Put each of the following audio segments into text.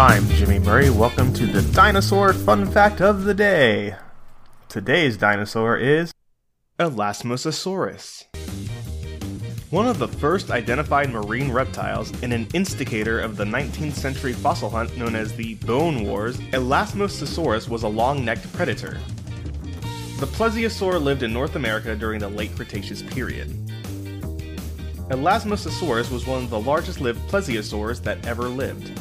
I'm Jimmy Murray. Welcome to the Dinosaur Fun Fact of the Day. Today's dinosaur is Elasmosaurus. One of the first identified marine reptiles and an instigator of the 19th century fossil hunt known as the Bone Wars, Elasmosaurus was a long necked predator. The plesiosaur lived in North America during the late Cretaceous period. Elasmosaurus was one of the largest lived plesiosaurs that ever lived.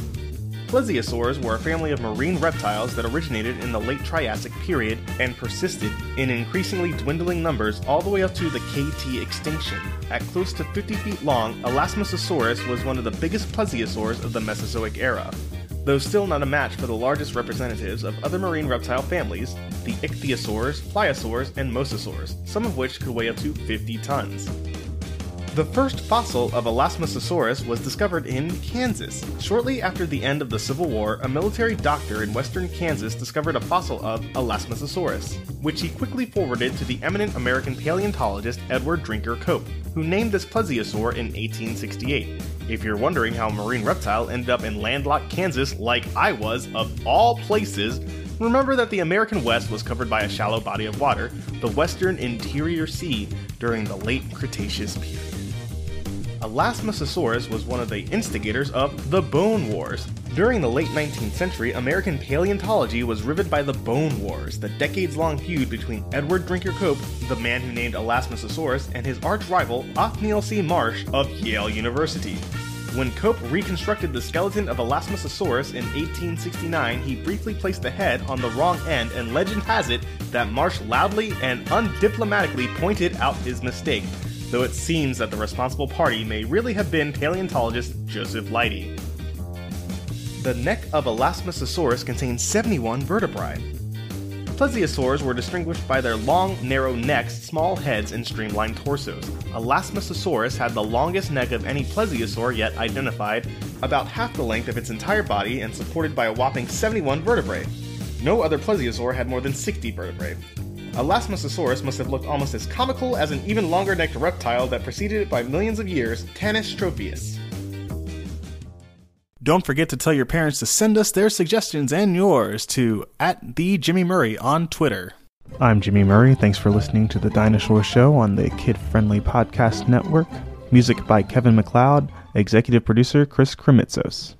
Plesiosaurs were a family of marine reptiles that originated in the late Triassic period and persisted in increasingly dwindling numbers all the way up to the KT extinction. At close to 50 feet long, Elasmosaurus was one of the biggest plesiosaurs of the Mesozoic era. Though still not a match for the largest representatives of other marine reptile families, the ichthyosaurs, pliosaurs, and mosasaurs, some of which could weigh up to 50 tons. The first fossil of Elasmosaurus was discovered in Kansas. Shortly after the end of the Civil War, a military doctor in western Kansas discovered a fossil of Elasmosaurus, which he quickly forwarded to the eminent American paleontologist Edward Drinker Cope, who named this plesiosaur in 1868. If you're wondering how a marine reptile ended up in landlocked Kansas like I was, of all places, Remember that the American West was covered by a shallow body of water, the Western Interior Sea, during the late Cretaceous period. Elasmosaurus was one of the instigators of the Bone Wars. During the late 19th century, American paleontology was riveted by the Bone Wars, the decades long feud between Edward Drinker Cope, the man who named Elasmosaurus, and his arch rival Othniel C. Marsh of Yale University. When Cope reconstructed the skeleton of Elasmosaurus in 1869, he briefly placed the head on the wrong end, and legend has it that Marsh loudly and undiplomatically pointed out his mistake, though it seems that the responsible party may really have been paleontologist Joseph Leidy. The neck of Elasmosaurus contains 71 vertebrae. Plesiosaurs were distinguished by their long, narrow necks, small heads, and streamlined torsos. Elasmosaurus had the longest neck of any plesiosaur yet identified, about half the length of its entire body and supported by a whopping 71 vertebrae. No other plesiosaur had more than 60 vertebrae. Elasmosaurus must have looked almost as comical as an even longer necked reptile that preceded it by millions of years, Tanystropheus. Don't forget to tell your parents to send us their suggestions and yours to at the Jimmy Murray on Twitter. I'm Jimmy Murray. Thanks for listening to the Dinosaur Show on the Kid Friendly Podcast Network. Music by Kevin MacLeod, executive producer Chris Krimitsos.